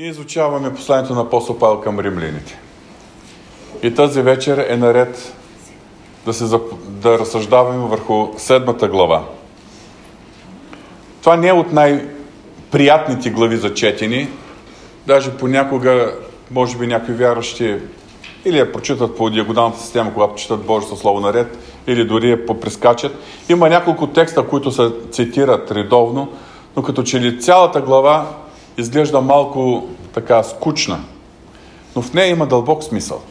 Ние изучаваме посланието на апостол Павел към римляните. И тази вечер е наред да, се, да разсъждаваме върху седмата глава. Това не е от най-приятните глави за четени. Даже понякога, може би някои вярващи или я прочитат по диагоналната система, когато четат Божието Слово наред, или дори я попрескачат. Има няколко текста, които се цитират редовно, но като че ли цялата глава изглежда малко така скучна, но в нея има дълбок смисъл.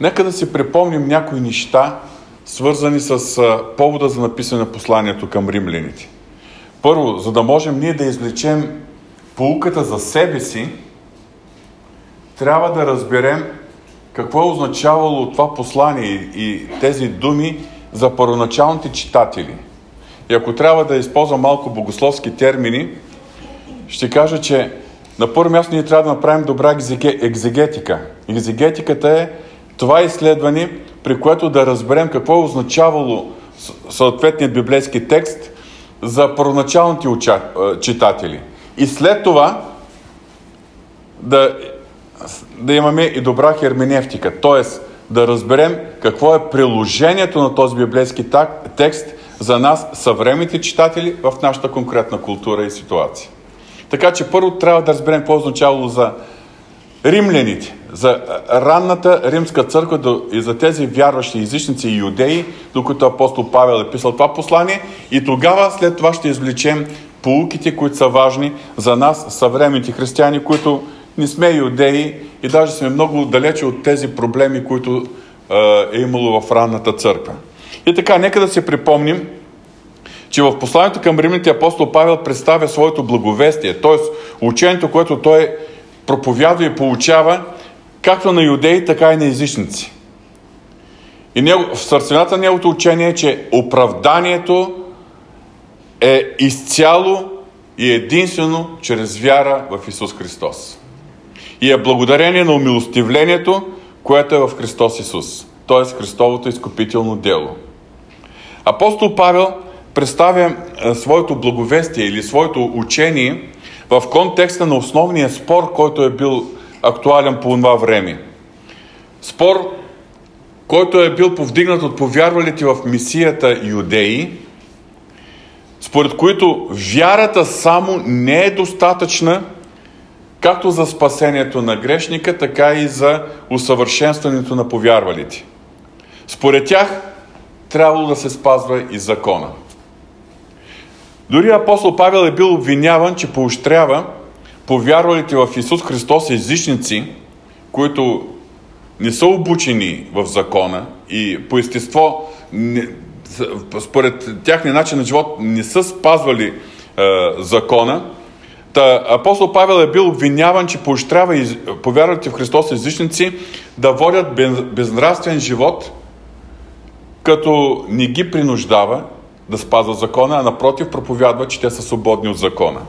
Нека да си припомним някои неща, свързани с повода за написане на посланието към римляните. Първо, за да можем ние да извлечем полуката за себе си, трябва да разберем какво е означавало това послание и тези думи за първоначалните читатели. И ако трябва да използвам малко богословски термини, ще кажа, че на първо място ние трябва да направим добра екзегетика. Екзегетиката е това изследване, при което да разберем какво е означавало съответният библейски текст за първоначалните уча... читатели. И след това да, да имаме и добра херменевтика, т.е. да разберем какво е приложението на този библейски текст за нас, съвременните читатели, в нашата конкретна култура и ситуация. Така че първо трябва да разберем какво означавало за римляните, за ранната римска църква и за тези вярващи езичници и юдеи, докато апостол Павел е писал това послание и тогава след това ще извлечем полуките, които са важни за нас, съвременните християни, които не сме юдеи и даже сме много далече от тези проблеми, които е имало в ранната църква. И така, нека да се припомним, че в посланието към римните апостол Павел представя своето благовестие, т.е. учението, което той проповядва и получава както на юдеи, така и на езичници. И в сърцевината на неговото учение е, че оправданието е изцяло и единствено чрез вяра в Исус Христос. И е благодарение на умилостивлението, което е в Христос Исус, т.е. Христовото изкупително дело. Апостол Павел представя е, своето благовестие или своето учение в контекста на основния спор, който е бил актуален по това време. Спор, който е бил повдигнат от повярвалите в мисията юдеи, според които вярата само не е достатъчна както за спасението на грешника, така и за усъвършенстването на повярвалите. Според тях трябвало да се спазва и закона. Дори апостол Павел е бил обвиняван, че поощрява повярвалите в Исус Христос езичници, които не са обучени в закона и по естество, не, според тяхния начин на живот, не са спазвали е, закона. Та, апостол Павел е бил обвиняван, че поощрява и повярвалите в Христос езичници да водят безнравствен живот, като не ги принуждава да спазват закона, а напротив проповядва, че те са свободни от закона.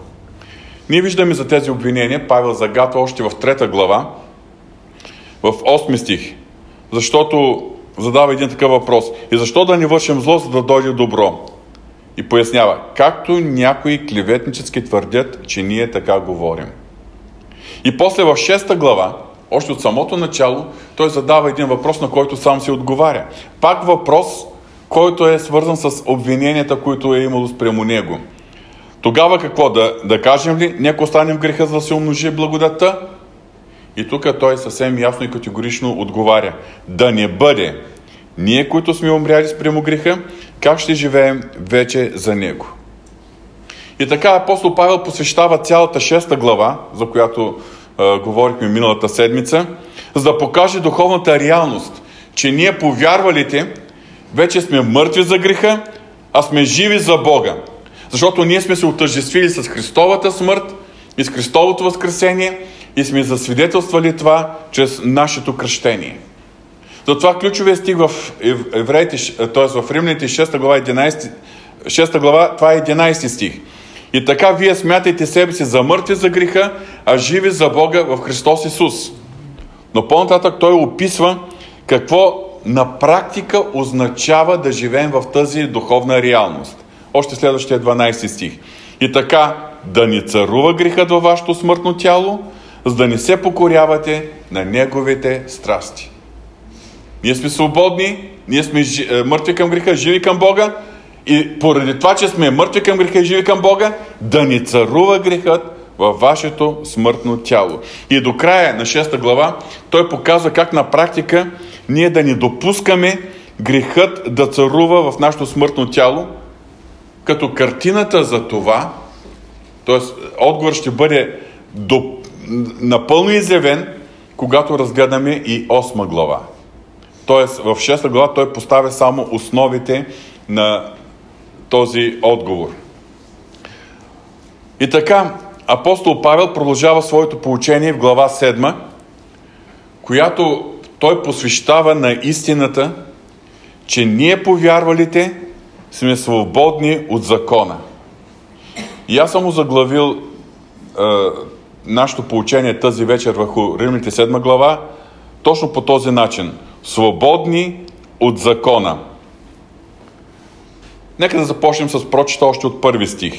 Ние виждаме за тези обвинения Павел загатва още в трета глава, в 8 стих, защото задава един такъв въпрос. И защо да не вършим зло, за да дойде добро? И пояснява, както някои клеветнически твърдят, че ние така говорим. И после в 6 глава, още от самото начало, той задава един въпрос, на който сам се отговаря. Пак въпрос, който е свързан с обвиненията, които е имало спрямо него. Тогава какво? Да, да кажем ли, нека останем в греха, за да се умножи благодата? И тук той съвсем ясно и категорично отговаря. Да не бъде. Ние, които сме умряли спрямо греха, как ще живеем вече за него? И така апостол Павел посвещава цялата шеста глава, за която е, говорихме миналата седмица, за да покаже духовната реалност, че ние повярвалите вече сме мъртви за греха, а сме живи за Бога. Защото ние сме се отъждествили с Христовата смърт и с Христовото възкресение и сме засвидетелствали това чрез нашето кръщение. Затова ключовия стих в евреите, т.е. в Римляните 6 глава, 11, 6 глава, това е 11 стих. И така вие смятайте себе си за мъртви за греха, а живи за Бога в Христос Исус. Но по-нататък той описва какво на практика означава да живеем в тази духовна реалност. Още следващия 12 стих. И така, да ни царува грехът във вашето смъртно тяло, за да не се покорявате на неговите страсти. Ние сме свободни, ние сме е, мъртви към греха, живи към Бога и поради това, че сме мъртви към греха и живи към Бога, да ни царува грехът във вашето смъртно тяло. И до края на 6 глава той показва как на практика ние да ни допускаме грехът да царува в нашето смъртно тяло, като картината за това, т.е. отговор ще бъде до, напълно изявен, когато разгледаме и 8 глава. Т.е. в 6 глава той поставя само основите на този отговор. И така, апостол Павел продължава своето поучение в глава 7, която той посвещава на истината, че ние повярвалите сме свободни от закона. И аз съм заглавил е, нашето поучение тази вечер върху Римните 7 глава точно по този начин. Свободни от закона. Нека да започнем с прочита още от първи стих.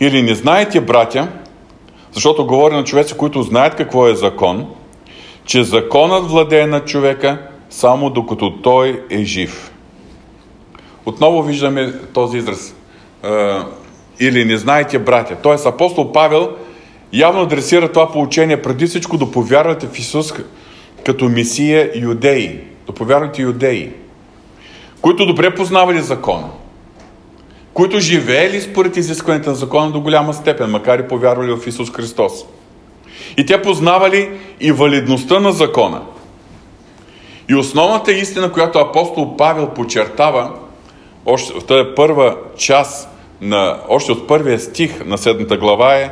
Или не знаете, братя, защото говори на човеци, които знаят какво е закон, че законът владее над човека само докато той е жив. Отново виждаме този израз. Или не знаете, братя. Тоест апостол Павел явно адресира това получение преди всичко да повярвате в Исус като Месия юдеи. Да повярвате юдеи, които добре познавали закона които живеели според изискването на закона до голяма степен, макар и повярвали в Исус Христос. И те познавали и валидността на закона. И основната истина, която апостол Павел подчертава, още в тази първа част, на, още от първия стих на седмата глава е,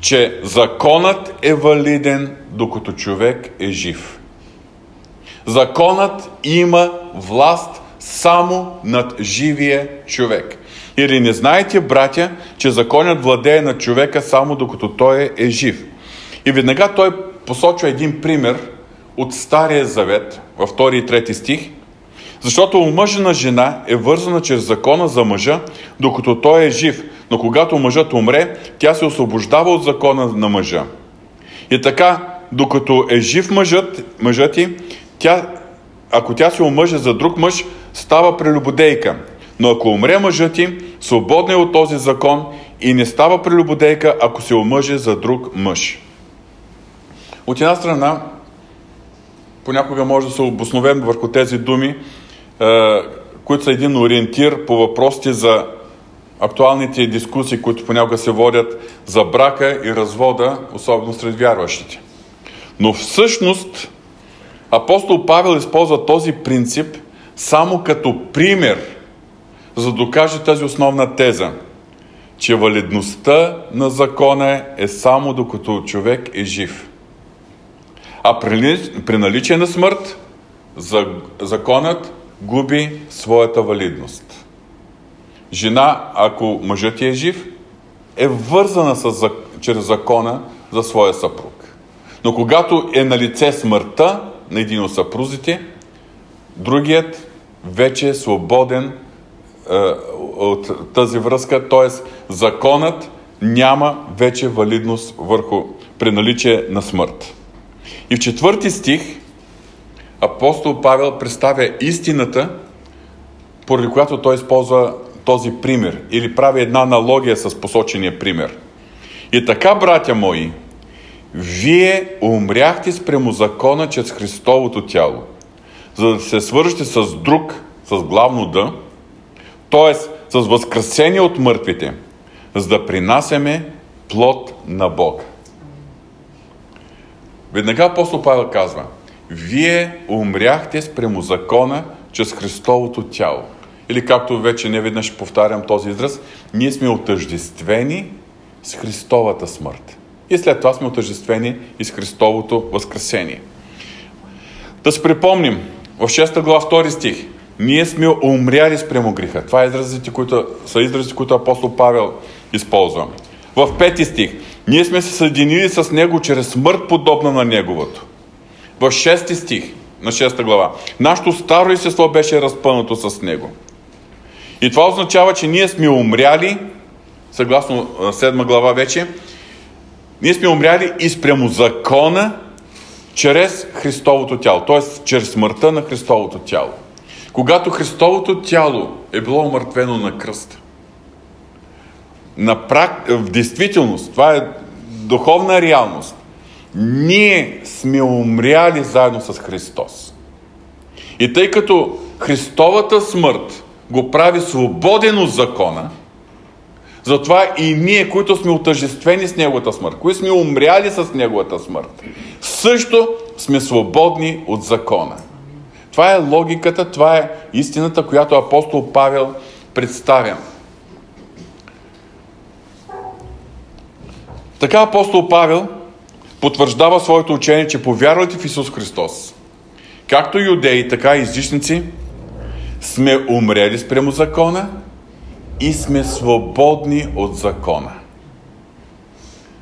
че законът е валиден, докато човек е жив. Законът има власт само над живия човек. Или не знаете, братя, че законът владее на човека само докато той е жив. И веднага той посочва един пример от Стария Завет, във 2 и 3 стих, защото омъжена жена е вързана чрез закона за мъжа, докато той е жив, но когато мъжът умре, тя се освобождава от закона на мъжа. И така, докато е жив мъжът, мъжът ти, тя, ако тя се омъже за друг мъж, става прелюбодейка. Но ако умре мъжът ти, свободна е от този закон и не става прелюбодейка, ако се омъже за друг мъж. От една страна, понякога може да се обосновем върху тези думи, е, които са един ориентир по въпросите за актуалните дискусии, които понякога се водят за брака и развода, особено сред вярващите. Но всъщност апостол Павел използва този принцип само като пример – за да докаже тази основна теза, че валидността на закона е само докато човек е жив. А при, при наличие на смърт, законът губи своята валидност. Жена, ако мъжът е жив, е вързана с, чрез закона за своя съпруг. Но когато е на лице смъртта на един от съпрузите, другият вече е свободен е, от тази връзка, т.е. законът няма вече валидност върху при наличие на смърт. И в четвърти стих апостол Павел представя истината, поради която той използва този пример или прави една аналогия с посочения пример. И така, братя мои, вие умряхте спрямо закона чрез Христовото тяло, за да се свържете с друг, с главно да, т.е. с възкресение от мъртвите, за да принасяме плод на Бог. Веднага апостол Павел казва, вие умряхте спрямо закона чрез Христовото тяло. Или както вече не веднъж повтарям този израз, ние сме отъждествени с Христовата смърт. И след това сме отъждествени и с Христовото възкресение. Да се припомним, в 6 глава 2 стих, ние сме умряли спрямо греха. Това е изразите, които, са изразите, които апостол Павел използва. В пети стих. Ние сме се съединили с Него чрез смърт, подобна на Неговото. В шести стих, на шеста глава. Нашето старо естество беше разпънато с Него. И това означава, че ние сме умряли съгласно седма глава вече, ние сме умряли и спрямо закона, чрез Христовото тяло, т.е. чрез смъртта на Христовото тяло. Когато Христовото тяло е било умъртвено на кръста, на прак... в действителност, това е духовна реалност, ние сме умряли заедно с Христос. И тъй като Христовата смърт го прави свободен от закона, затова и ние, които сме отъжествени с Неговата смърт, които сме умряли с Неговата смърт, също сме свободни от закона. Това е логиката, това е истината, която апостол Павел представя. Така апостол Павел потвърждава своето учение, че повярвате в Исус Христос, както юдеи, така и езичници, сме умрели спрямо закона и сме свободни от закона.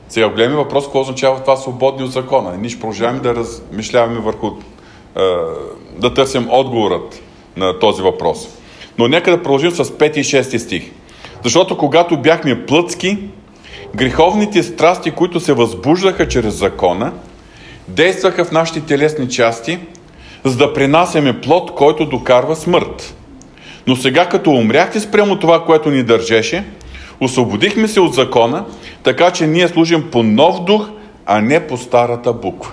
Сега големи въпрос, какво означава това свободни от закона? Ние ще продължаваме да размишляваме върху, да търсим отговорът на този въпрос. Но нека да продължим с 5 и 6 стих. Защото когато бяхме плътски, греховните страсти, които се възбуждаха чрез закона, действаха в нашите телесни части, за да принасяме плод, който докарва смърт. Но сега, като умряхте спрямо това, което ни държеше, освободихме се от закона, така че ние служим по нов дух, а не по старата буква.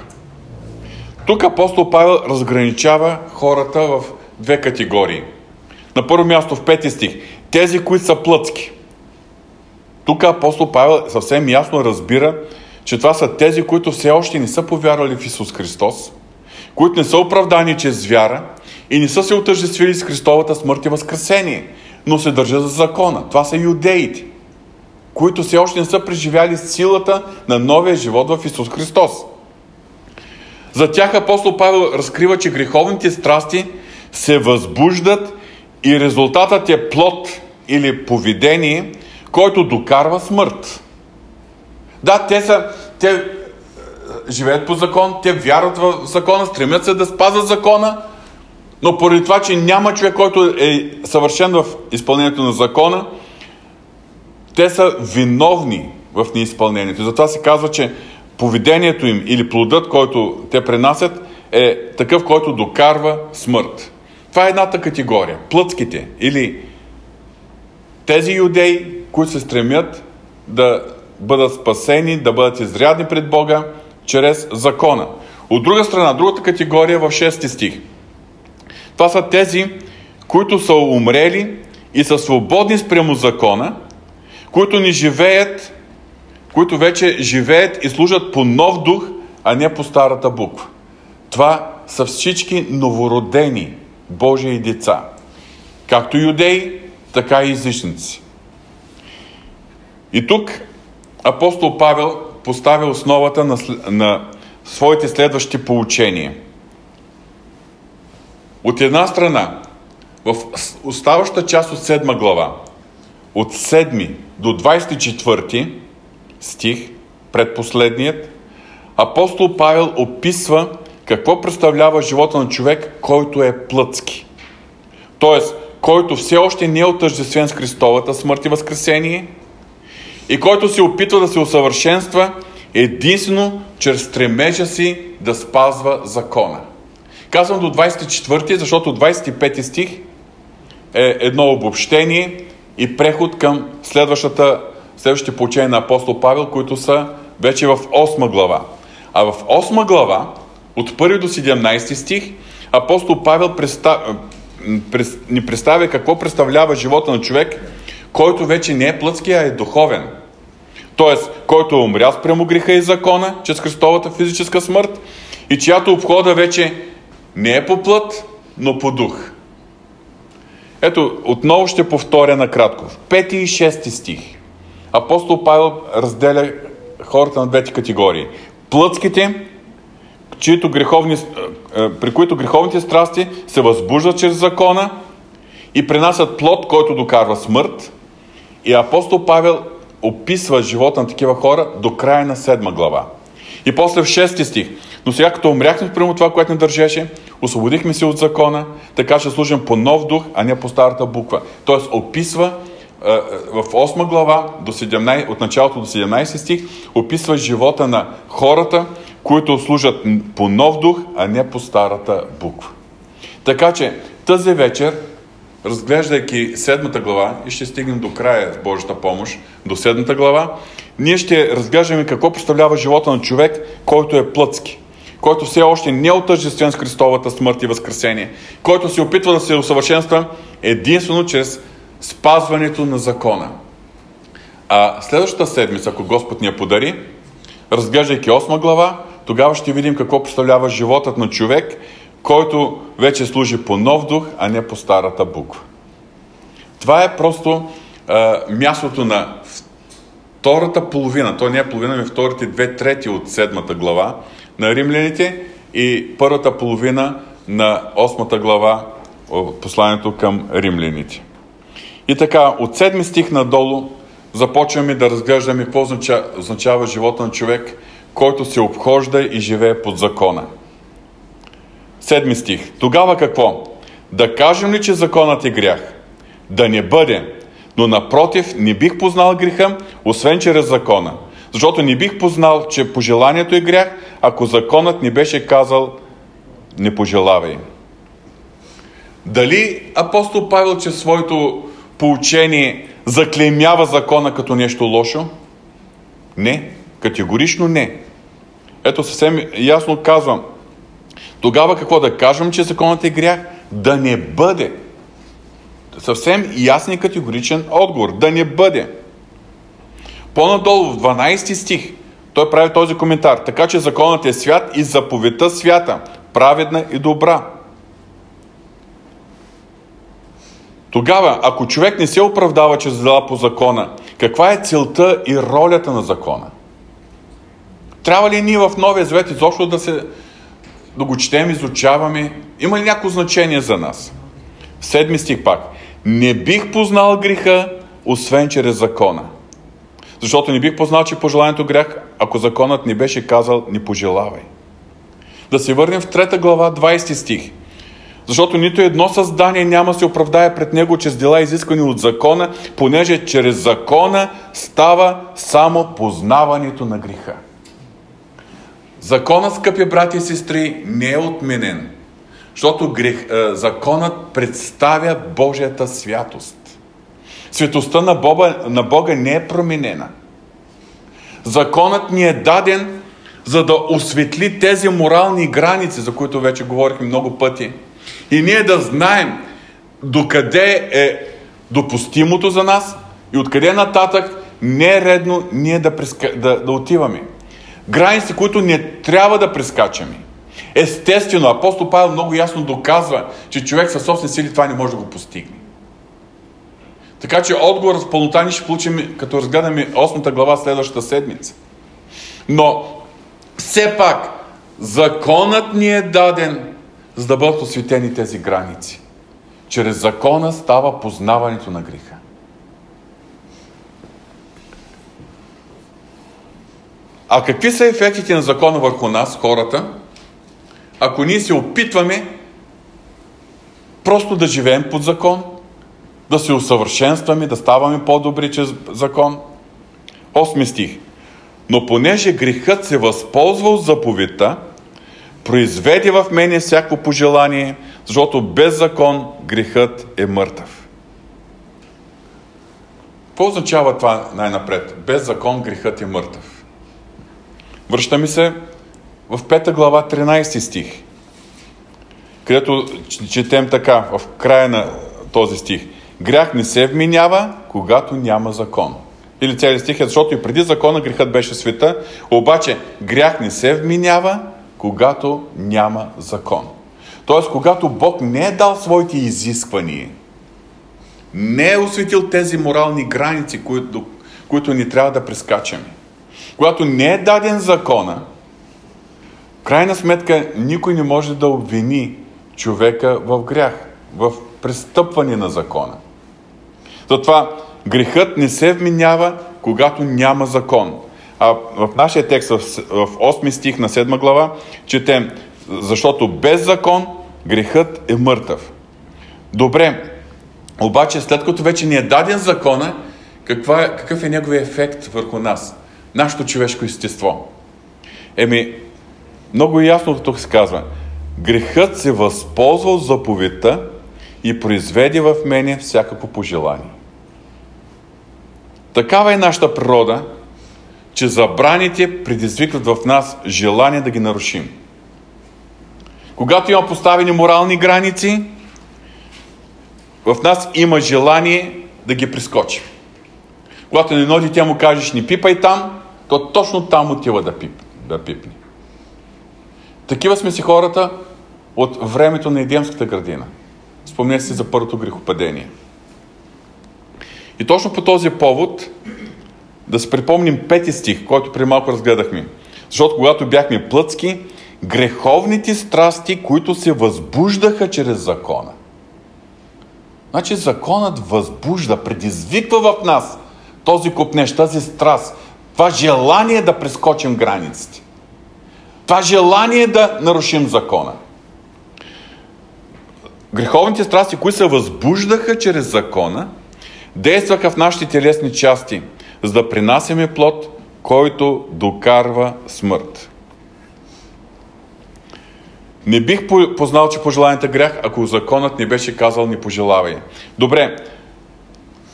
Тук апостол Павел разграничава хората в две категории. На първо място в пети стих. Тези, които са плътски. Тук апостол Павел съвсем ясно разбира, че това са тези, които все още не са повярвали в Исус Христос, които не са оправдани чрез вяра и не са се отъждествили с Христовата смърт и възкресение, но се държат за закона. Това са юдеите, които все още не са преживяли силата на новия живот в Исус Христос. За тях апостол Павел разкрива, че греховните страсти се възбуждат и резултатът е плод или поведение, който докарва смърт. Да, те са, те е, живеят по закон, те вярват в закона, стремят се да спазват закона, но поради това, че няма човек, който е съвършен в изпълнението на закона, те са виновни в неизпълнението. Затова се казва, че поведението им или плодът, който те пренасят, е такъв, който докарва смърт. Това е едната категория. Плътските или тези юдеи, които се стремят да бъдат спасени, да бъдат изрядни пред Бога чрез закона. От друга страна, другата категория в 6 стих – това са тези, които са умрели и са свободни спрямо закона, които ни живеят, които вече живеят и служат по нов дух, а не по старата буква. Това са всички новородени Божии деца. Както юдеи, така и езичници. И тук апостол Павел поставя основата на, на своите следващи поучения – от една страна, в оставаща част от седма глава, от 7 до 24 стих, предпоследният, апостол Павел описва какво представлява живота на човек, който е плътски. Тоест, който все още не е отъждествен с Христовата смърт и възкресение и който се опитва да се усъвършенства единствено чрез стремежа си да спазва закона. Казвам до 24, защото 25 стих е едно обобщение и преход към следващата, следващите получения на апостол Павел, които са вече в 8 глава. А в 8 глава, от 1 до 17 стих, апостол Павел представ... през... ни представя какво представлява живота на човек, който вече не е плътски, а е духовен. Тоест, който е умрял спрямо греха и закона, чрез Христовата физическа смърт, и чиято обхода вече не е по плът, но по дух. Ето, отново ще повторя накратко. В 5 и 6 стих апостол Павел разделя хората на двете категории. Плътските, чието греховни, при които греховните страсти се възбуждат чрез закона и принасят плод, който докарва смърт. И апостол Павел описва живота на такива хора до края на седма глава. И после в 6 стих. Но сега като умряхме прямо това, което не държеше, освободихме се от закона, така ще служим по нов дух, а не по старата буква. Тоест описва в 8 глава до 17, от началото до 17 стих описва живота на хората, които служат по нов дух, а не по старата буква. Така че тази вечер, разглеждайки седмата глава, и ще стигнем до края с Божията помощ, до седмата глава, ние ще разглеждаме какво представлява живота на човек, който е плътски, който все още не е отъждествен с Христовата смърт и възкресение, който се опитва да се усъвършенства единствено чрез спазването на закона. А следващата седмица, ако Господ ни я подари, разглеждайки 8 глава, тогава ще видим какво представлява животът на човек, който вече служи по нов дух, а не по старата буква. Това е просто а, мястото на втората половина, то не е половина, ми вторите две трети от седмата глава на римляните и първата половина на осмата глава посланието към римляните. И така, от седми стих надолу започваме да разглеждаме какво означава, живота на човек, който се обхожда и живее под закона. Седми стих. Тогава какво? Да кажем ли, че законът е грях? Да не бъде. Но напротив, не бих познал греха, освен чрез закона. Защото не бих познал, че пожеланието е грях, ако законът не беше казал не пожелавай. Дали апостол Павел чрез своето поучение заклеймява закона като нещо лошо? Не, категорично не. Ето съвсем ясно казвам. Тогава какво да кажем, че законът е грях? Да не бъде. Съвсем ясен и категоричен отговор. Да не бъде. По-надолу в 12 стих той прави този коментар. Така че законът е свят и заповедта свята, праведна и добра. Тогава, ако човек не се оправдава чрез дела по закона, каква е целта и ролята на закона? Трябва ли ние в Новия Завет изобщо да, се, да го четем, изучаваме? Има ли някакво значение за нас? Седми стих пак. Не бих познал греха, освен чрез закона. Защото не бих познал, че пожеланието грях, ако законът не беше казал, не пожелавай. Да се върнем в трета глава, 20 стих. Защото нито едно създание няма се оправдае пред него чрез дела изискани от закона, понеже чрез закона става само познаването на греха. Законът, скъпи брати и сестри, не е отменен. Защото грех, е, законът представя Божията святост. Светостта на Бога, на Бога не е променена. Законът ни е даден, за да осветли тези морални граници, за които вече говорихме много пъти – и ние да знаем докъде е допустимото за нас и откъде нататък не е редно ние да, преска... да, да отиваме. Граници, които не трябва да прескачаме. Естествено, апостол Павел много ясно доказва, че човек със собствени сили това не може да го постигне. Така че отговор с пълнота ни ще получим, като разгледаме 8 глава следващата седмица. Но, все пак, законът ни е даден за да бъдат осветени тези граници. Чрез закона става познаването на греха. А какви са ефектите на закона върху нас, хората, ако ние се опитваме просто да живеем под закон, да се усъвършенстваме, да ставаме по-добри чрез закон? Осми стих. Но понеже грехът се възползва от заповедта, произведе в мене всяко пожелание, защото без закон грехът е мъртъв. Какво означава това най-напред? Без закон грехът е мъртъв. Връщаме се в 5 глава 13 стих, където четем така, в края на този стих. Грях не се вменява, когато няма закон. Или целият стих е, защото и преди закона грехът беше света, обаче грях не се вменява, когато няма закон. Тоест, когато Бог не е дал своите изисквания, не е осветил тези морални граници, които, които ни трябва да прескачаме. Когато не е даден закона, крайна сметка никой не може да обвини човека в грях, в престъпване на закона. Затова грехът не се вменява, когато няма закон. А в нашия текст, в 8 стих на 7 глава, четем, защото без закон грехът е мъртъв. Добре, Обаче, след като вече ни е даден закона, каква, е, какъв е неговия ефект върху нас? Нашето човешко естество. Еми, много ясно тук се казва. Грехът се възползва от заповедта и произведе в мене всякакво пожелание. Такава е нашата природа, че забраните предизвикват в нас желание да ги нарушим. Когато има поставени морални граници, в нас има желание да ги прескочим. Когато на едно дете му кажеш не пипай там, то точно там отива да, пип, да пипне. Такива сме си хората от времето на Едемската градина. Спомнете си за първото грехопадение. И точно по този повод да се припомним пети стих, който преди малко разгледахме. Защото когато бяхме плъцки, греховните страсти, които се възбуждаха чрез закона. Значи законът възбужда, предизвиква в нас този купнеж, тази страст, това желание да прескочим границите. Това желание да нарушим закона. Греховните страсти, които се възбуждаха чрез закона, действаха в нашите телесни части, за да принасяме плод, който докарва смърт. Не бих познал, че пожеланията грях, ако законът не беше казал ни пожелавай. Добре,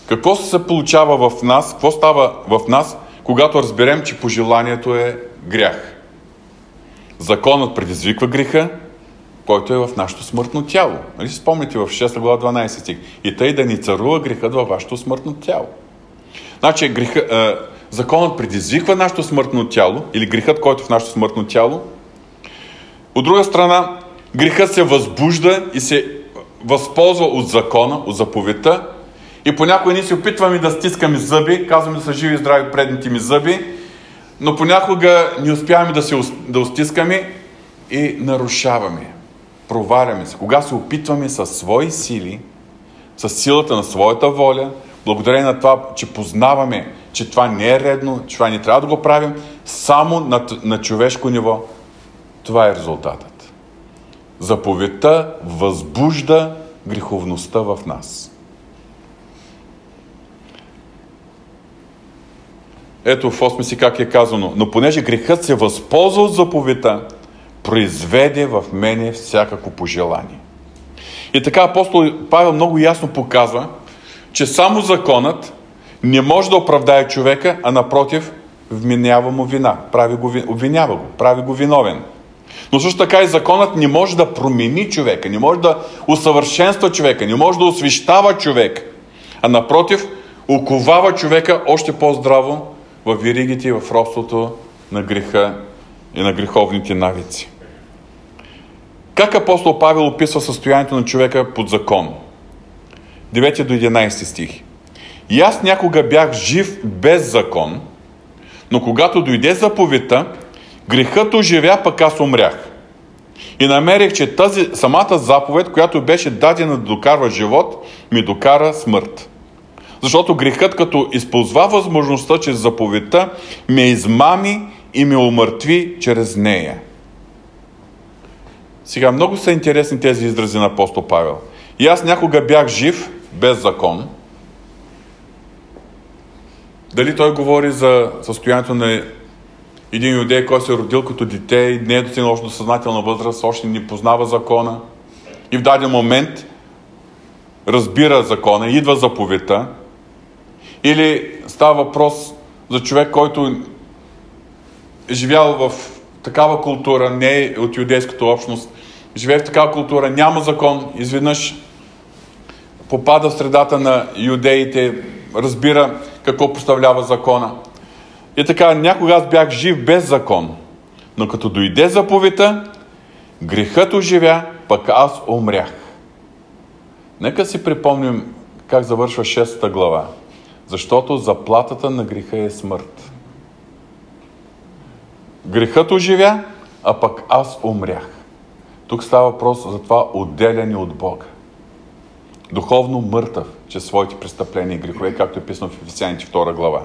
какво се получава в нас, какво става в нас, когато разберем, че пожеланието е грях? Законът предизвиква греха, който е в нашето смъртно тяло. Нали си спомните в 6 глава 12 стих? И тъй да ни царува грехът във вашето смъртно тяло. Значи греха, е, законът предизвиква нашето смъртно тяло, или грехът, който е в нашето смъртно тяло. От друга страна, грехът се възбужда и се възползва от закона, от заповедта. И понякога ние се опитваме да стискаме зъби, казваме да са живи и здрави предните ми зъби, но понякога не успяваме да се да устискаме и нарушаваме. Проваляме се. Кога се опитваме със свои сили, с силата на своята воля, благодарение на това, че познаваме, че това не е редно, че това не трябва да го правим, само на, на човешко ниво, това е резултатът. Заповедта възбужда греховността в нас. Ето в 8 си как е казано. Но понеже грехът се възползва от заповедта, произведе в мене всякакво пожелание. И така апостол Павел много ясно показва, че само законът не може да оправдае човека, а напротив, вменява му вина, прави го, обвинява го, прави го виновен. Но също така и законът не може да промени човека, не може да усъвършенства човека, не може да освещава човек, а напротив, оковава човека още по-здраво в виригите и в робството на греха и на греховните навици. Как апостол Павел описва състоянието на човека под закон? 9 до 11 стих. И аз някога бях жив без закон, но когато дойде заповедта, грехът оживя, пък аз умрях. И намерих, че тази самата заповед, която беше дадена да докарва живот, ми докара смърт. Защото грехът, като използва възможността чрез заповедта, ме измами и ме умъртви чрез нея. Сега, много са интересни тези изрази на апостол Павел. И аз някога бях жив, без закон. Дали той говори за състоянието на един юдей, който се е родил като дете и не е достигнал още до съзнателна възраст, още не познава закона и в даден момент разбира закона, идва заповедта, или става въпрос за човек, който е живял в такава култура, не е от юдейската общност, живее в такава култура, няма закон, изведнъж попада в средата на юдеите, разбира какво представлява закона. И така, някога аз бях жив без закон, но като дойде заповедта, грехът оживя, пък аз умрях. Нека си припомним как завършва 6 глава. Защото заплатата на греха е смърт. Грехът оживя, а пък аз умрях. Тук става въпрос за това отделяне от Бога. Духовно мъртъв, че своите престъпления и грехове, както е писано в Ефесяните 2 глава.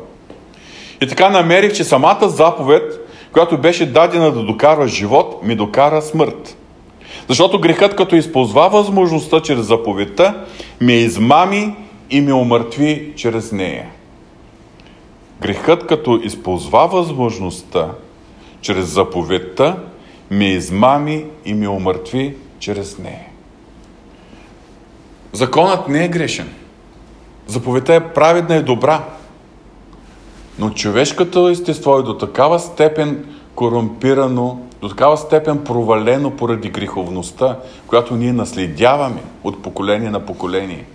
И така намерих, че самата заповед, която беше дадена да докара живот, ми докара смърт. Защото грехът, като използва възможността чрез заповедта, ме измами и ме умъртви чрез нея. Грехът, като използва възможността чрез заповедта, ме измами и ме умъртви чрез нея. Законът не е грешен. Заповедта е праведна и добра. Но човешкото естество е до такава степен корумпирано, до такава степен провалено поради греховността, която ние наследяваме от поколение на поколение.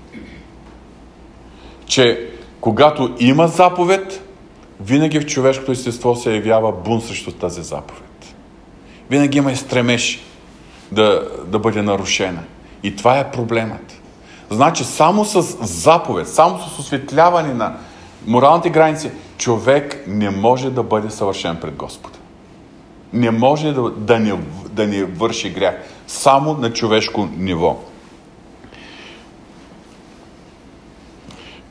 Че когато има заповед, винаги в човешкото естество се явява бун срещу тази заповед. Винаги има и стремеж да, да бъде нарушена. И това е проблемът. Значи само с заповед, само с осветляване на моралните граници, човек не може да бъде съвършен пред Господа. Не може да, да, не, да не върши грях. Само на човешко ниво.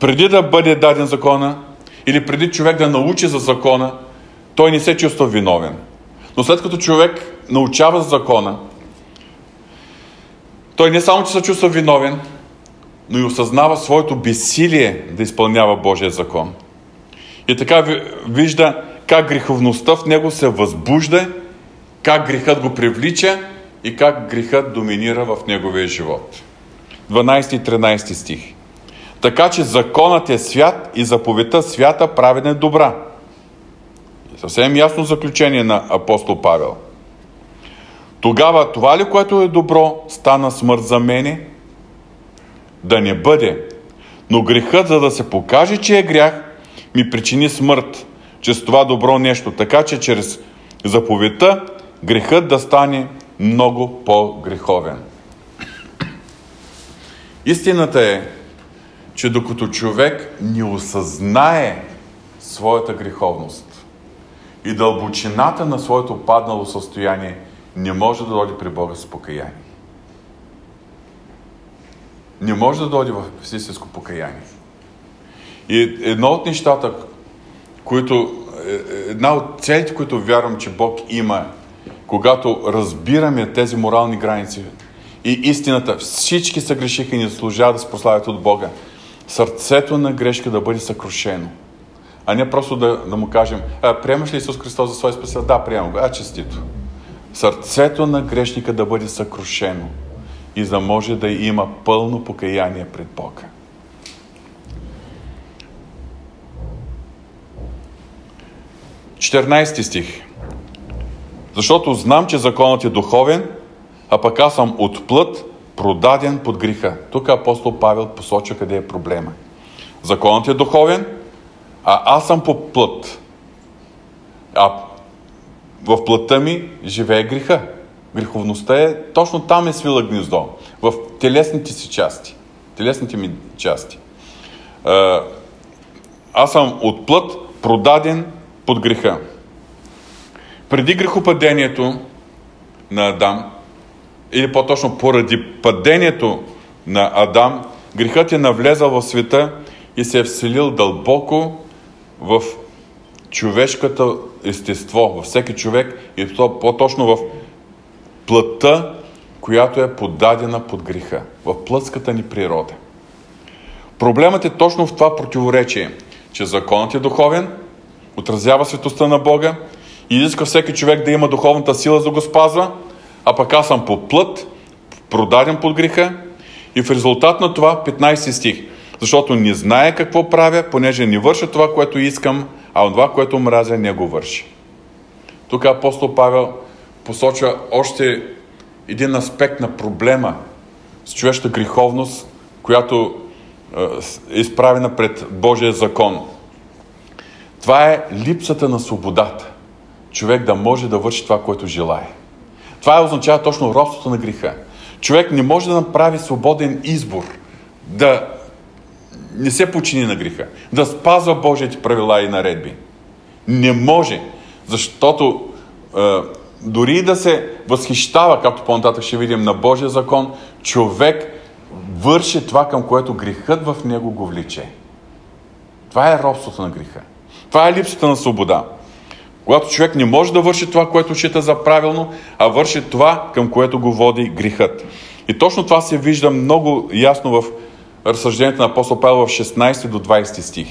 Преди да бъде даден закона, или преди човек да научи за закона, той не се чувства виновен. Но след като човек научава за закона, той не само, че се чувства виновен, но и осъзнава своето безсилие да изпълнява Божия закон. И така вижда как греховността в него се възбужда, как грехът го привлича и как грехът доминира в неговия живот. 12 и 13 стих. Така че законът е свят и заповедта свята праведна е добра. Съвсем ясно заключение на апостол Павел. Тогава това ли, което е добро, стана смърт за мене? Да не бъде. Но грехът, за да се покаже, че е грях, ми причини смърт, чрез това добро нещо, така че чрез заповедта грехът да стане много по-греховен. Истината е, че докато човек не осъзнае своята греховност и дълбочината на своето паднало състояние, не може да дойде при Бога с покаяние. Не може да дойде в истинско покаяние. И едно от нещата, които, е, е, една от целите, които вярвам, че Бог има, когато разбираме тези морални граници и истината, всички са грешиха и не заслужават да се прославят от Бога. Сърцето на грешка да бъде съкрушено. А не просто да, да му кажем, а, приемаш ли Исус Христос за свой спасител? Да, приемам го. А, честито. Сърцето на грешника да бъде съкрушено и да може да има пълно покаяние пред Бога. 14 стих. Защото знам, че законът е духовен, а пък аз съм от плът, продаден под греха. Тук апостол Павел посочва къде е проблема. Законът е духовен, а аз съм по плът. А в плътта ми живее греха. Греховността е точно там е свила гнездо. В телесните си части. Телесните ми части. Аз съм от плът, продаден под греха. Преди грехопадението на Адам, или по-точно поради падението на Адам, грехът е навлезал в света и се е вселил дълбоко в човешкото естество, във всеки човек и по-точно в плътта, която е подадена под греха, в плътската ни природа. Проблемът е точно в това противоречие, че законът е духовен, отразява светостта на Бога и иска всеки човек да има духовната сила за да го спазва, а пък аз съм по плът, продаден под греха и в резултат на това 15 стих. Защото не знае какво правя, понеже не върша това, което искам, а това, което мразя, не го върши. Тук апостол Павел посочва още един аспект на проблема с човешката греховност, която е изправена пред Божия закон. Това е липсата на свободата. Човек да може да върши това, което желае. Това означава точно робството на греха. Човек не може да направи свободен избор да не се почини на греха, да спазва Божиите правила и наредби. Не може, защото е, дори да се възхищава, както по-нататък ще видим, на Божия закон, човек върши това, към което грехът в него го вличе. Това е робството на греха. Това е липсата на свобода. Когато човек не може да върши това, което счита за правилно, а върши това, към което го води грехът. И точно това се вижда много ясно в разсъждението на апостол Павел в 16 до 20 стих.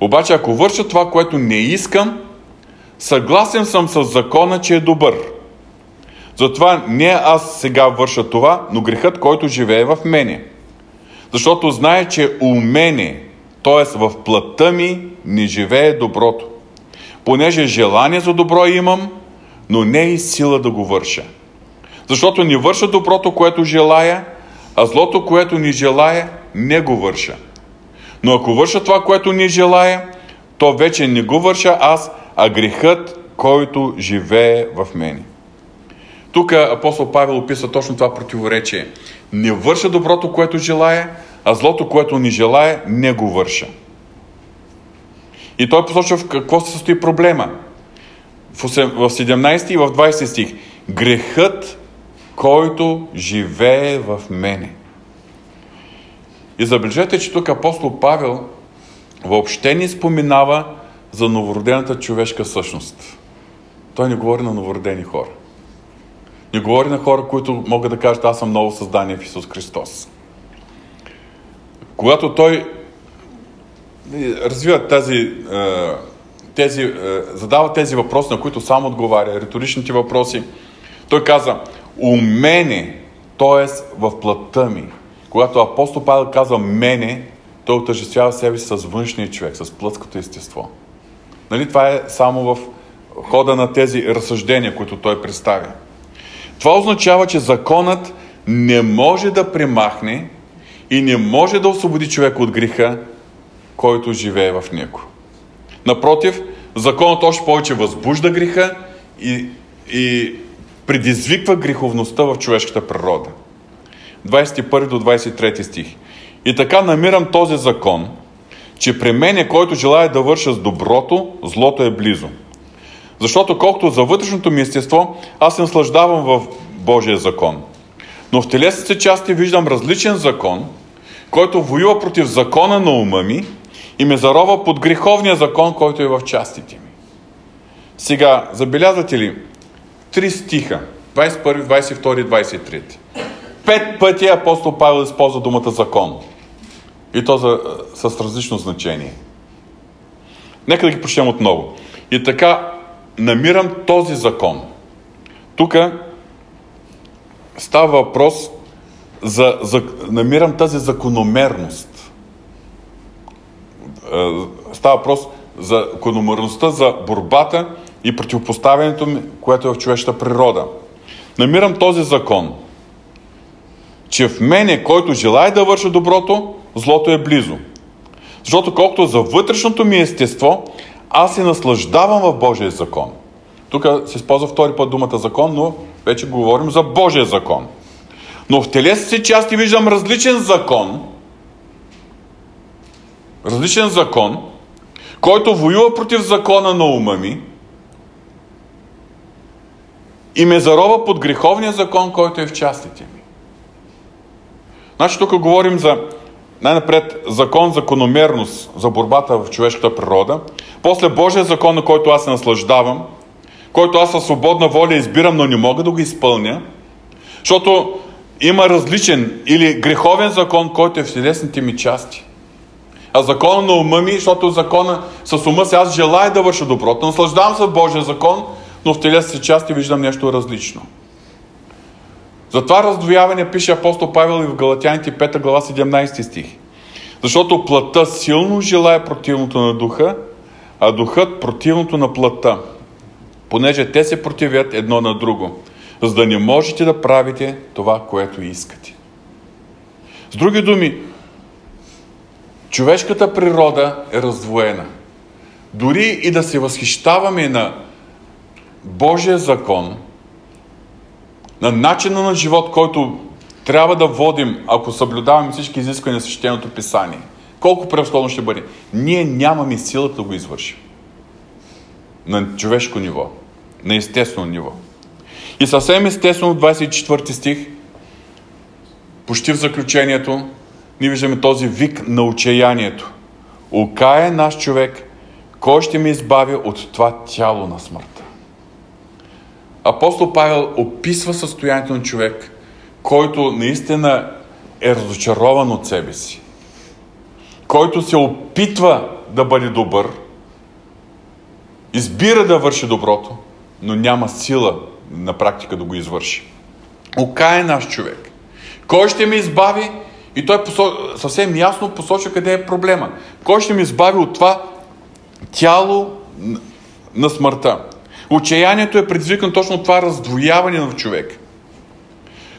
Обаче, ако върша това, което не искам, съгласен съм с закона, че е добър. Затова не аз сега върша това, но грехът, който живее в мене. Защото знае, че у мене, т.е. в плътта ми, не живее доброто. Понеже желание за добро имам, но не и сила да го върша. Защото не върша доброто, което желая, а злото, което ни желая, не го върша. Но ако върша това, което ни желая, то вече не го върша аз, а грехът, който живее в мене. Тук апостол Павел описва точно това противоречие. Не върша доброто, което желая, а злото, което ни желая, не го върша. И той посочва в какво се състои проблема. В 17 и в 20 стих. Грехът, който живее в мене. И забележете, че тук апостол Павел въобще не споменава за новородената човешка същност. Той не говори на новородени хора. Не говори на хора, които могат да кажат, аз съм ново създание в Исус Христос. Когато той развива тези, тези, задава тези въпроси, на които сам отговаря, риторичните въпроси, той каза, у мене, т.е. в плътта ми. Когато апостол Павел казва мене, той отъжествява себе си с външния човек, с плътското естество. Нали, това е само в хода на тези разсъждения, които той представя. Това означава, че законът не може да премахне и не може да освободи човек от греха, който живее в него. Напротив, законът още повече възбужда греха и, и предизвиква греховността в човешката природа. 21 до 23 стих. И така намирам този закон, че при мене, който желая да върша с доброто, злото е близо. Защото колкото за вътрешното ми естество, аз се наслаждавам в Божия закон. Но в телесните части виждам различен закон, който воюва против закона на ума ми и ме зарова под греховния закон, който е в частите ми. Сега, забелязвате ли, три стиха, 21, 22 и 23. Пет пъти апостол Павел използва думата закон. И то за, с различно значение. Нека да ги прочетем отново. И така, намирам този закон. Тук става въпрос за, за намирам тази закономерност. Е, става въпрос за закономерността, за борбата и противопоставянето ми, което е в човешката природа. Намирам този закон, че в мене, който желая да върша доброто, злото е близо. Защото колкото за вътрешното ми естество, аз се наслаждавам в Божия закон. Тук се използва втори път думата закон, но вече говорим за Божия закон. Но в телесните части виждам различен закон, различен закон, който воюва против закона на ума ми и ме зарова под греховния закон, който е в частите ми. Значи тук говорим за най-напред закон закономерност за борбата в човешката природа, после Божия закон, на който аз се наслаждавам, който аз със свободна воля избирам, но не мога да го изпълня, защото има различен или греховен закон, който е в телесните ми части. А закона на ума ми, защото закона с ума си аз желая да върша доброто, наслаждавам се в Божия закон, но в телесните части виждам нещо различно. За това раздвояване пише апостол Павел и в Галатяните 5 глава 17 стих. Защото плътта силно желая противното на духа, а духът противното на плътта, понеже те се противят едно на друго, за да не можете да правите това, което искате. С други думи, човешката природа е раздвоена. Дори и да се възхищаваме на Божия закон, на начина на живот, който трябва да водим, ако съблюдаваме всички изисквания на свещеното писание. Колко превъзходно ще бъде? Ние нямаме силата да го извършим. На човешко ниво. На естествено ниво. И съвсем естествено в 24 стих, почти в заключението, ние виждаме този вик на отчаянието. Окая наш човек, Кой ще ме избави от това тяло на смъртта? Апостол Павел описва състоянието на човек, който наистина е разочарован от себе си, който се опитва да бъде добър, избира да върши доброто, но няма сила на практика да го извърши. Ока е наш човек. Кой ще ме избави? И той съвсем ясно посочва къде е проблема. Кой ще ме избави от това тяло на смъртта? Отчаянието е предизвикано точно това раздвояване в човек,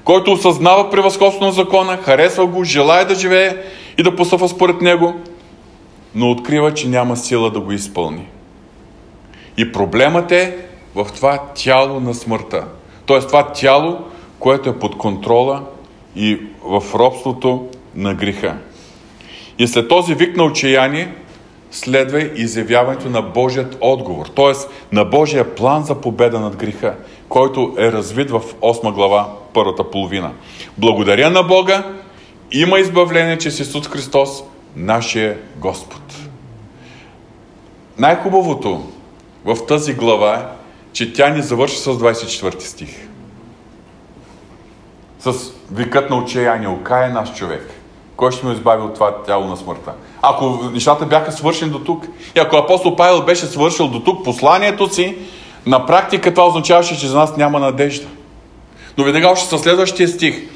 който осъзнава превъзходство на закона, харесва го, желая да живее и да посъва според него, но открива, че няма сила да го изпълни. И проблемът е в това тяло на смъртта. Тоест това тяло, което е под контрола и в робството на греха. И след този вик на отчаяние следва изявяването на Божият отговор, т.е. на Божия план за победа над греха, който е развит в 8 глава, първата половина. Благодаря на Бога, има избавление чрез Исус Христос, нашия Господ. Най-хубавото в тази глава е, че тя ни завърши с 24 стих. С викът на отчаяние, окая наш човек. Кой ще ме избави от това тяло на смъртта? Ако нещата бяха свършени до тук, и ако апостол Павел беше свършил до тук посланието си, на практика това означаваше, че за нас няма надежда. Но веднага още със следващия стих,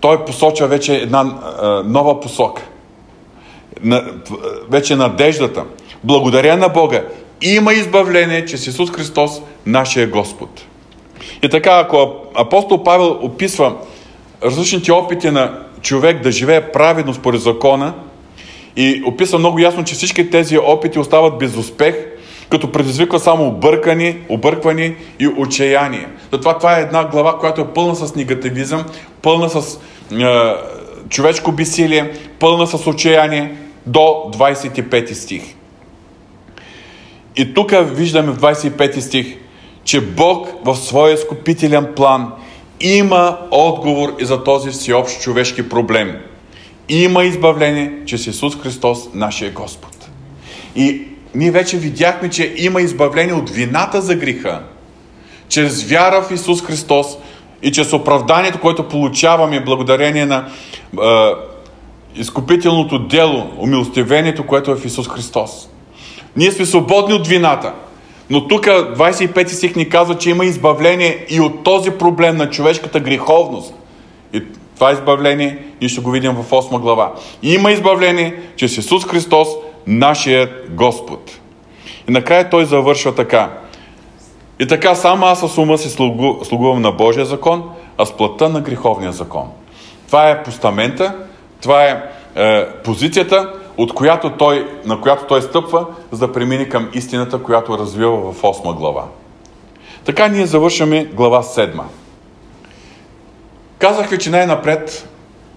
той посочва вече една а, нова посока. На, вече надеждата. Благодаря на Бога. Има избавление чрез Исус Христос, нашия Господ. И така, ако апостол Павел описва различните опити на човек да живее праведно според закона и описва много ясно, че всички тези опити остават без успех, като предизвиква само объркани, обърквани и отчаяние. Затова това е една глава, която е пълна с негативизъм, пълна с е, човешко бесилие, пълна с отчаяние до 25 стих. И тук виждаме в 25 стих, че Бог в своя изкупителен план има отговор и за този всеобщ човешки проблем. Има избавление чрез Исус Христос, нашия Господ. И ние вече видяхме, че има избавление от вината за греха, чрез вяра в Исус Христос и чрез оправданието, което получаваме благодарение на е, изкупителното дело, умилостивението, което е в Исус Христос. Ние сме свободни от вината. Но тук 25 стих ни казва, че има избавление и от този проблем на човешката греховност. И това избавление ние ще го видим в 8 глава. Има избавление чрез Исус Христос, нашият Господ. И накрая той завършва така. И така само аз с ума си слугувам на Божия закон, а с плътта на греховния закон. Това е постамента, това е, е позицията, от която той, на която той стъпва, за да премине към истината, която развива в 8 глава. Така ние завършваме глава 7. Казах ви, че най-напред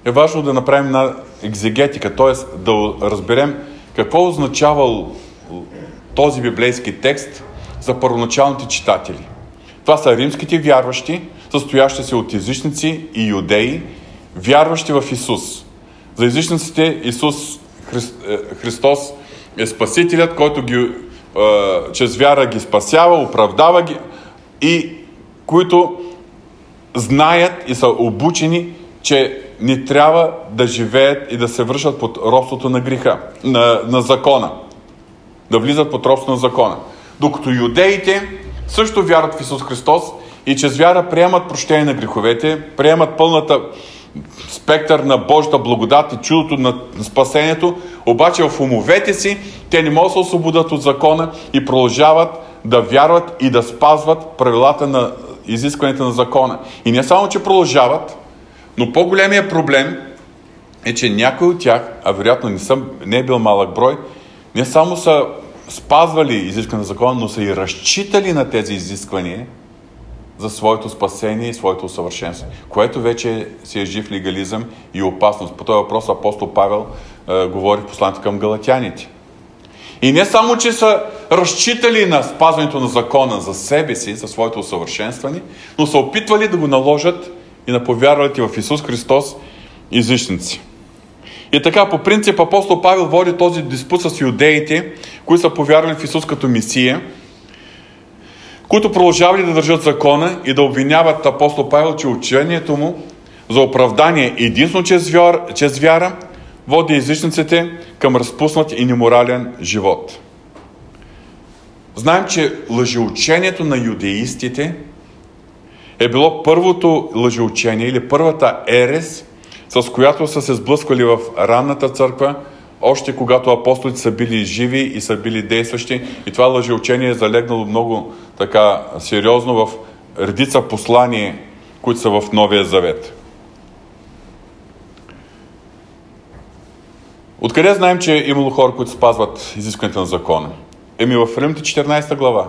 е важно да направим на екзегетика, т.е. да разберем какво означавал този библейски текст за първоначалните читатели. Това са римските вярващи, състоящи се от езичници и юдеи, вярващи в Исус. За езичниците Исус е, Христос е Спасителят, който ги, е, чрез вяра ги спасява, оправдава ги и които знаят и са обучени, че не трябва да живеят и да се връщат под робството на греха, на, на закона. Да влизат под робството на закона. Докато юдеите също вярват в Исус Христос и чрез вяра приемат прощение на греховете, приемат пълната спектър на Божията благодат и чудото на спасението, обаче в умовете си те не могат да се освободят от закона и продължават да вярват и да спазват правилата на изискването на закона. И не само, че продължават, но по-големия проблем е, че някой от тях, а вероятно не, съм, не е бил малък брой, не само са спазвали изискване на закона, но са и разчитали на тези изисквания – за своето спасение и своето усъвършенство, което вече си е жив легализъм и опасност. По този въпрос апостол Павел е, говори в посланието към галатяните. И не само, че са разчитали на спазването на закона за себе си, за своето усъвършенстване, но са опитвали да го наложат и на повярвалите в Исус Христос езичници. И така, по принцип, апостол Павел води този диспут с юдеите, които са повярвали в Исус като Месия, които продължавали да държат закона и да обвиняват апостол Павел, че учението му за оправдание единствено чрез вяра, чрез вяра води езичниците към разпуснат и неморален живот. Знаем, че лъжеучението на юдеистите е било първото лъжеучение или първата ерес, с която са се сблъсквали в ранната църква, още когато апостолите са били живи и са били действащи. И това лъжеучение е залегнало много така сериозно в редица послания, които са в Новия Завет. Откъде знаем, че е имало хора, които спазват изискването на закона? Еми в Римите 14 глава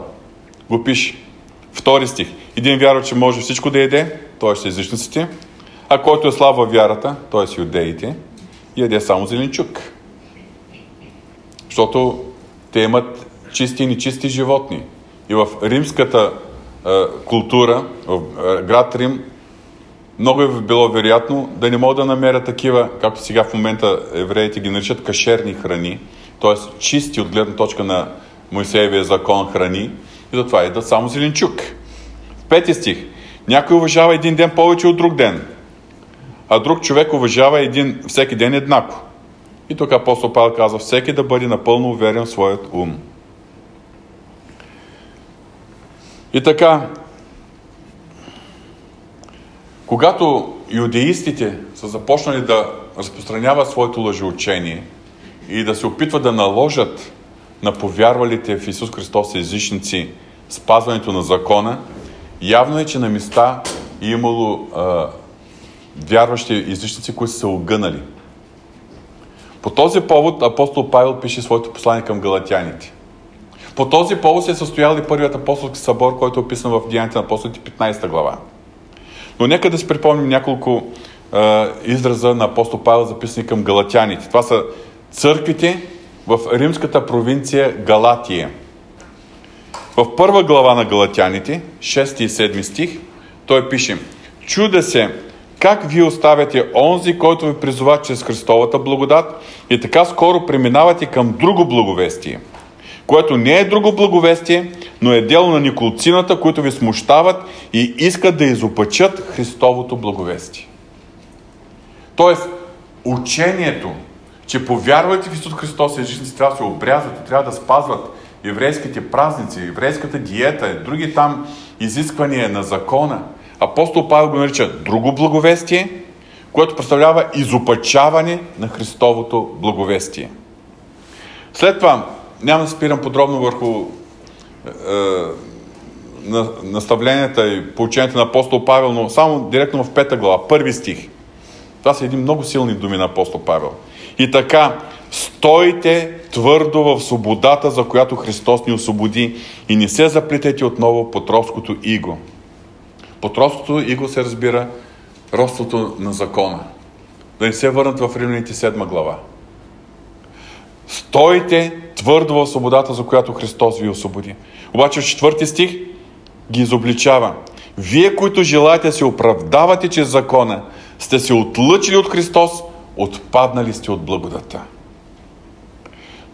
го пише. Втори стих. Един вярва, че може всичко да яде, т.е. са езичниците, а който е слаб във вярата, т.е. юдеите, яде само зеленчук. Защото те имат чисти и нечисти животни. И в римската е, култура, в е, град Рим, много е било вероятно да не могат да намерят такива, както сега в момента евреите ги наричат кашерни храни, т.е. чисти от гледна точка на Моисеевия закон храни, и затова едат само зеленчук. В пети стих. Някой уважава един ден повече от друг ден, а друг човек уважава един, всеки ден еднакво. И тук апостол Павел казва, всеки да бъде напълно уверен в своят ум. И така, когато юдеистите са започнали да разпространяват своето лъжеучение и да се опитват да наложат на повярвалите в Исус Христос езичници спазването на закона, явно е, че на места е имало а, вярващи езичници, които са огънали. По този повод апостол Павел пише своето послание към галатяните. По този повод се е състоял и първият апостолски събор, който е описан в Деяните на апостолите 15 глава. Но нека да си припомним няколко а, израза на апостол Павел, записани към галатяните. Това са църквите в римската провинция Галатия. В първа глава на Галатяните, 6 и 7 стих, той пише Чуда се, как вие оставяте онзи, който ви призова чрез Христовата благодат и така скоро преминавате към друго благовестие, което не е друго благовестие, но е дело на николцината, които ви смущават и искат да изопачат Христовото благовестие. Тоест, учението, че повярвайте в Исус Христос, ежедневно трябва да се обрязват и трябва да спазват еврейските празници, еврейската диета, други там изисквания на закона. Апостол Павел го нарича друго благовестие, което представлява изопачаване на Христовото благовестие. След това, няма да спирам подробно върху е, на, наставленията и поучението на апостол Павел, но само директно в пета глава, първи стих. Това са едни много силни думи на апостол Павел. И така, стойте твърдо в свободата, за която Христос ни освободи и не се заплитайте отново под робското иго. Под робското иго се разбира родството на закона. Да не се върнат в Римляните 7 глава. Стойте твърдо в свободата, за която Христос ви освободи. Обаче в четвърти стих ги изобличава. Вие, които желаете да се оправдавате чрез закона, сте се отлъчили от Христос, отпаднали сте от благодата.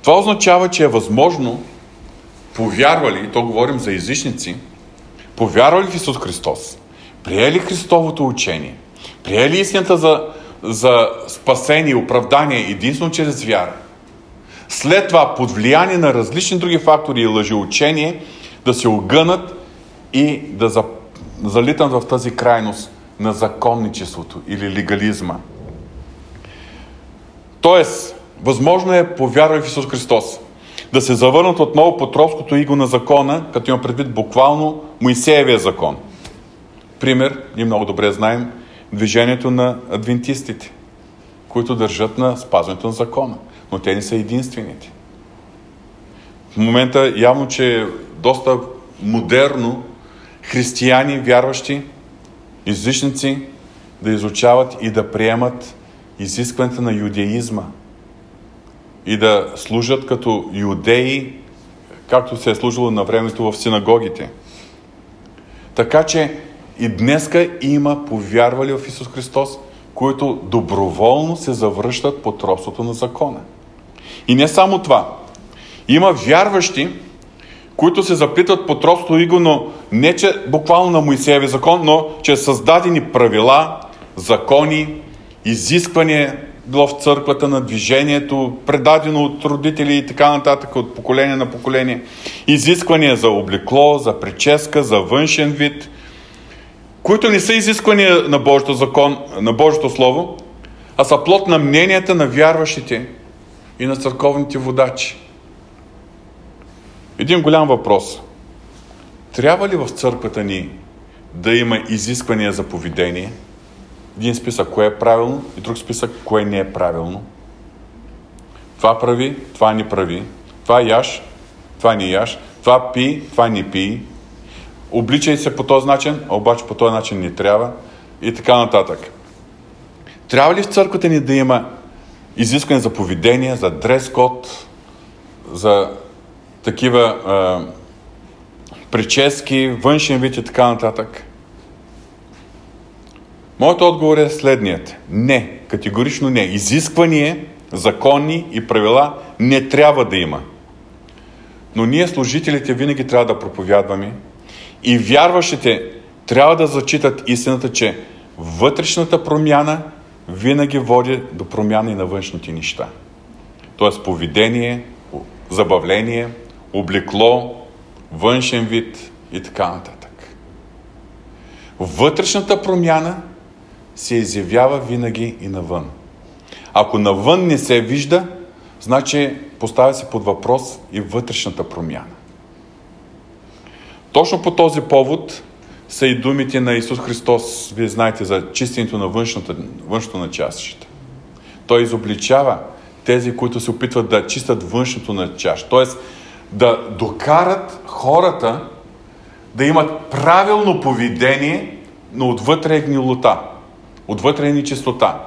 Това означава, че е възможно повярвали, и то говорим за езичници, повярвали в Исус Христос, приели Христовото учение, приели истината за, за спасение оправдание единствено чрез вяра, след това под влияние на различни други фактори и лъжеучение да се огънат и да за, залитат в тази крайност на законничеството или легализма. Тоест, Възможно е, повярвай в Исус Христос, да се завърнат отново под робското иго на закона, като има предвид буквално Моисеевия закон. Пример, ние много добре знаем, движението на адвентистите, които държат на спазването на закона. Но те не са единствените. В момента явно, че е доста модерно християни, вярващи, езичници да изучават и да приемат изискването на юдеизма – и да служат като юдеи, както се е служило на времето в синагогите. Така че и днеска има повярвали в Исус Христос, които доброволно се завръщат под робството на закона. И не само това. Има вярващи, които се заплитат под робството иго, но не че буквално на Моисееви закон, но че създадени правила, закони, изисквания, било в църквата на движението, предадено от родители и така нататък, от поколение на поколение. Изисквания за облекло, за прическа, за външен вид, които не са изисквания на Божието закон, на Божието Слово, а са плод на мненията на вярващите и на църковните водачи. Един голям въпрос. Трябва ли в църквата ни да има изисквания за поведение? Един списък кое е правилно и друг списък кое не е правилно. Това прави, това не прави. Това яш, това не яш. Това пи, това не пи. Обличай се по този начин, а обаче по този начин не трябва. И така нататък. Трябва ли в църквата ни да има изискване за поведение, за дрес-код, за такива а, прически, външен вид и така нататък? Моят отговор е следният. Не, категорично не. Изисквания, закони и правила не трябва да има. Но ние, служителите, винаги трябва да проповядваме и вярващите трябва да зачитат истината, че вътрешната промяна винаги води до промяна и на външните неща. Тоест поведение, забавление, облекло, външен вид и така нататък. Вътрешната промяна се изявява винаги и навън. Ако навън не се вижда, значи поставя се под въпрос и вътрешната промяна. Точно по този повод са и думите на Исус Христос, вие знаете, за чистенето на външната, външното на чашата. Той изобличава тези, които се опитват да чистят външното на чаш. Т.е. да докарат хората да имат правилно поведение, но отвътре е гнилота, отвътре е нечистота.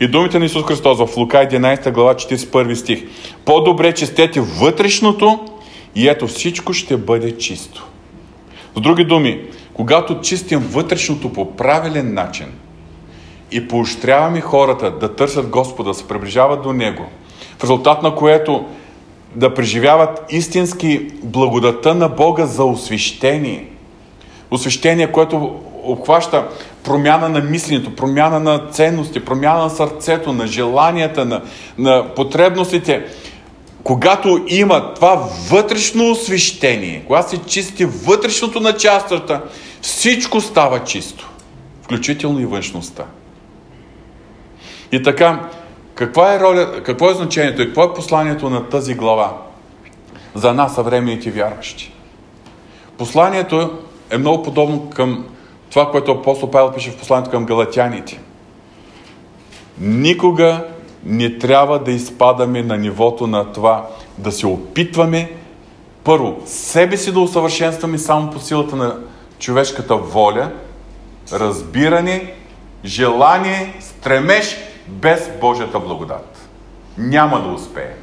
И думите на Исус Христос в Лука 11 глава 41 стих. По-добре чистете вътрешното и ето всичко ще бъде чисто. С други думи, когато чистим вътрешното по правилен начин и поощряваме хората да търсят Господа, да се приближават до Него, в резултат на което да преживяват истински благодата на Бога за освещение. Освещение, което обхваща промяна на мисленето, промяна на ценности, промяна на сърцето, на желанията, на, на потребностите. Когато има това вътрешно освещение, когато се чисти вътрешното на частата, всичко става чисто, включително и външността. И така, каква е роля, какво е значението и какво е посланието на тази глава за нас, съвременните вярващи? Посланието е много подобно към това, което апостол Павел пише в посланието към галатяните. Никога не трябва да изпадаме на нивото на това да се опитваме първо себе си да усъвършенстваме само по силата на човешката воля, разбиране, желание, стремеж без Божията благодат. Няма да успее.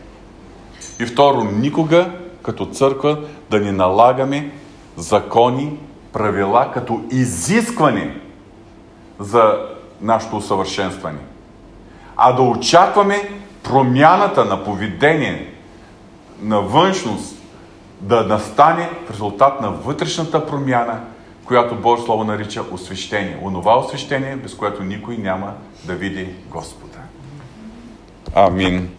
И второ, никога като църква да ни налагаме закони, правила като изискване за нашето усъвършенстване. А да очакваме промяната на поведение, на външност, да настане в резултат на вътрешната промяна, която Божие Слово нарича освещение. Онова освещение, без което никой няма да види Господа. Амин.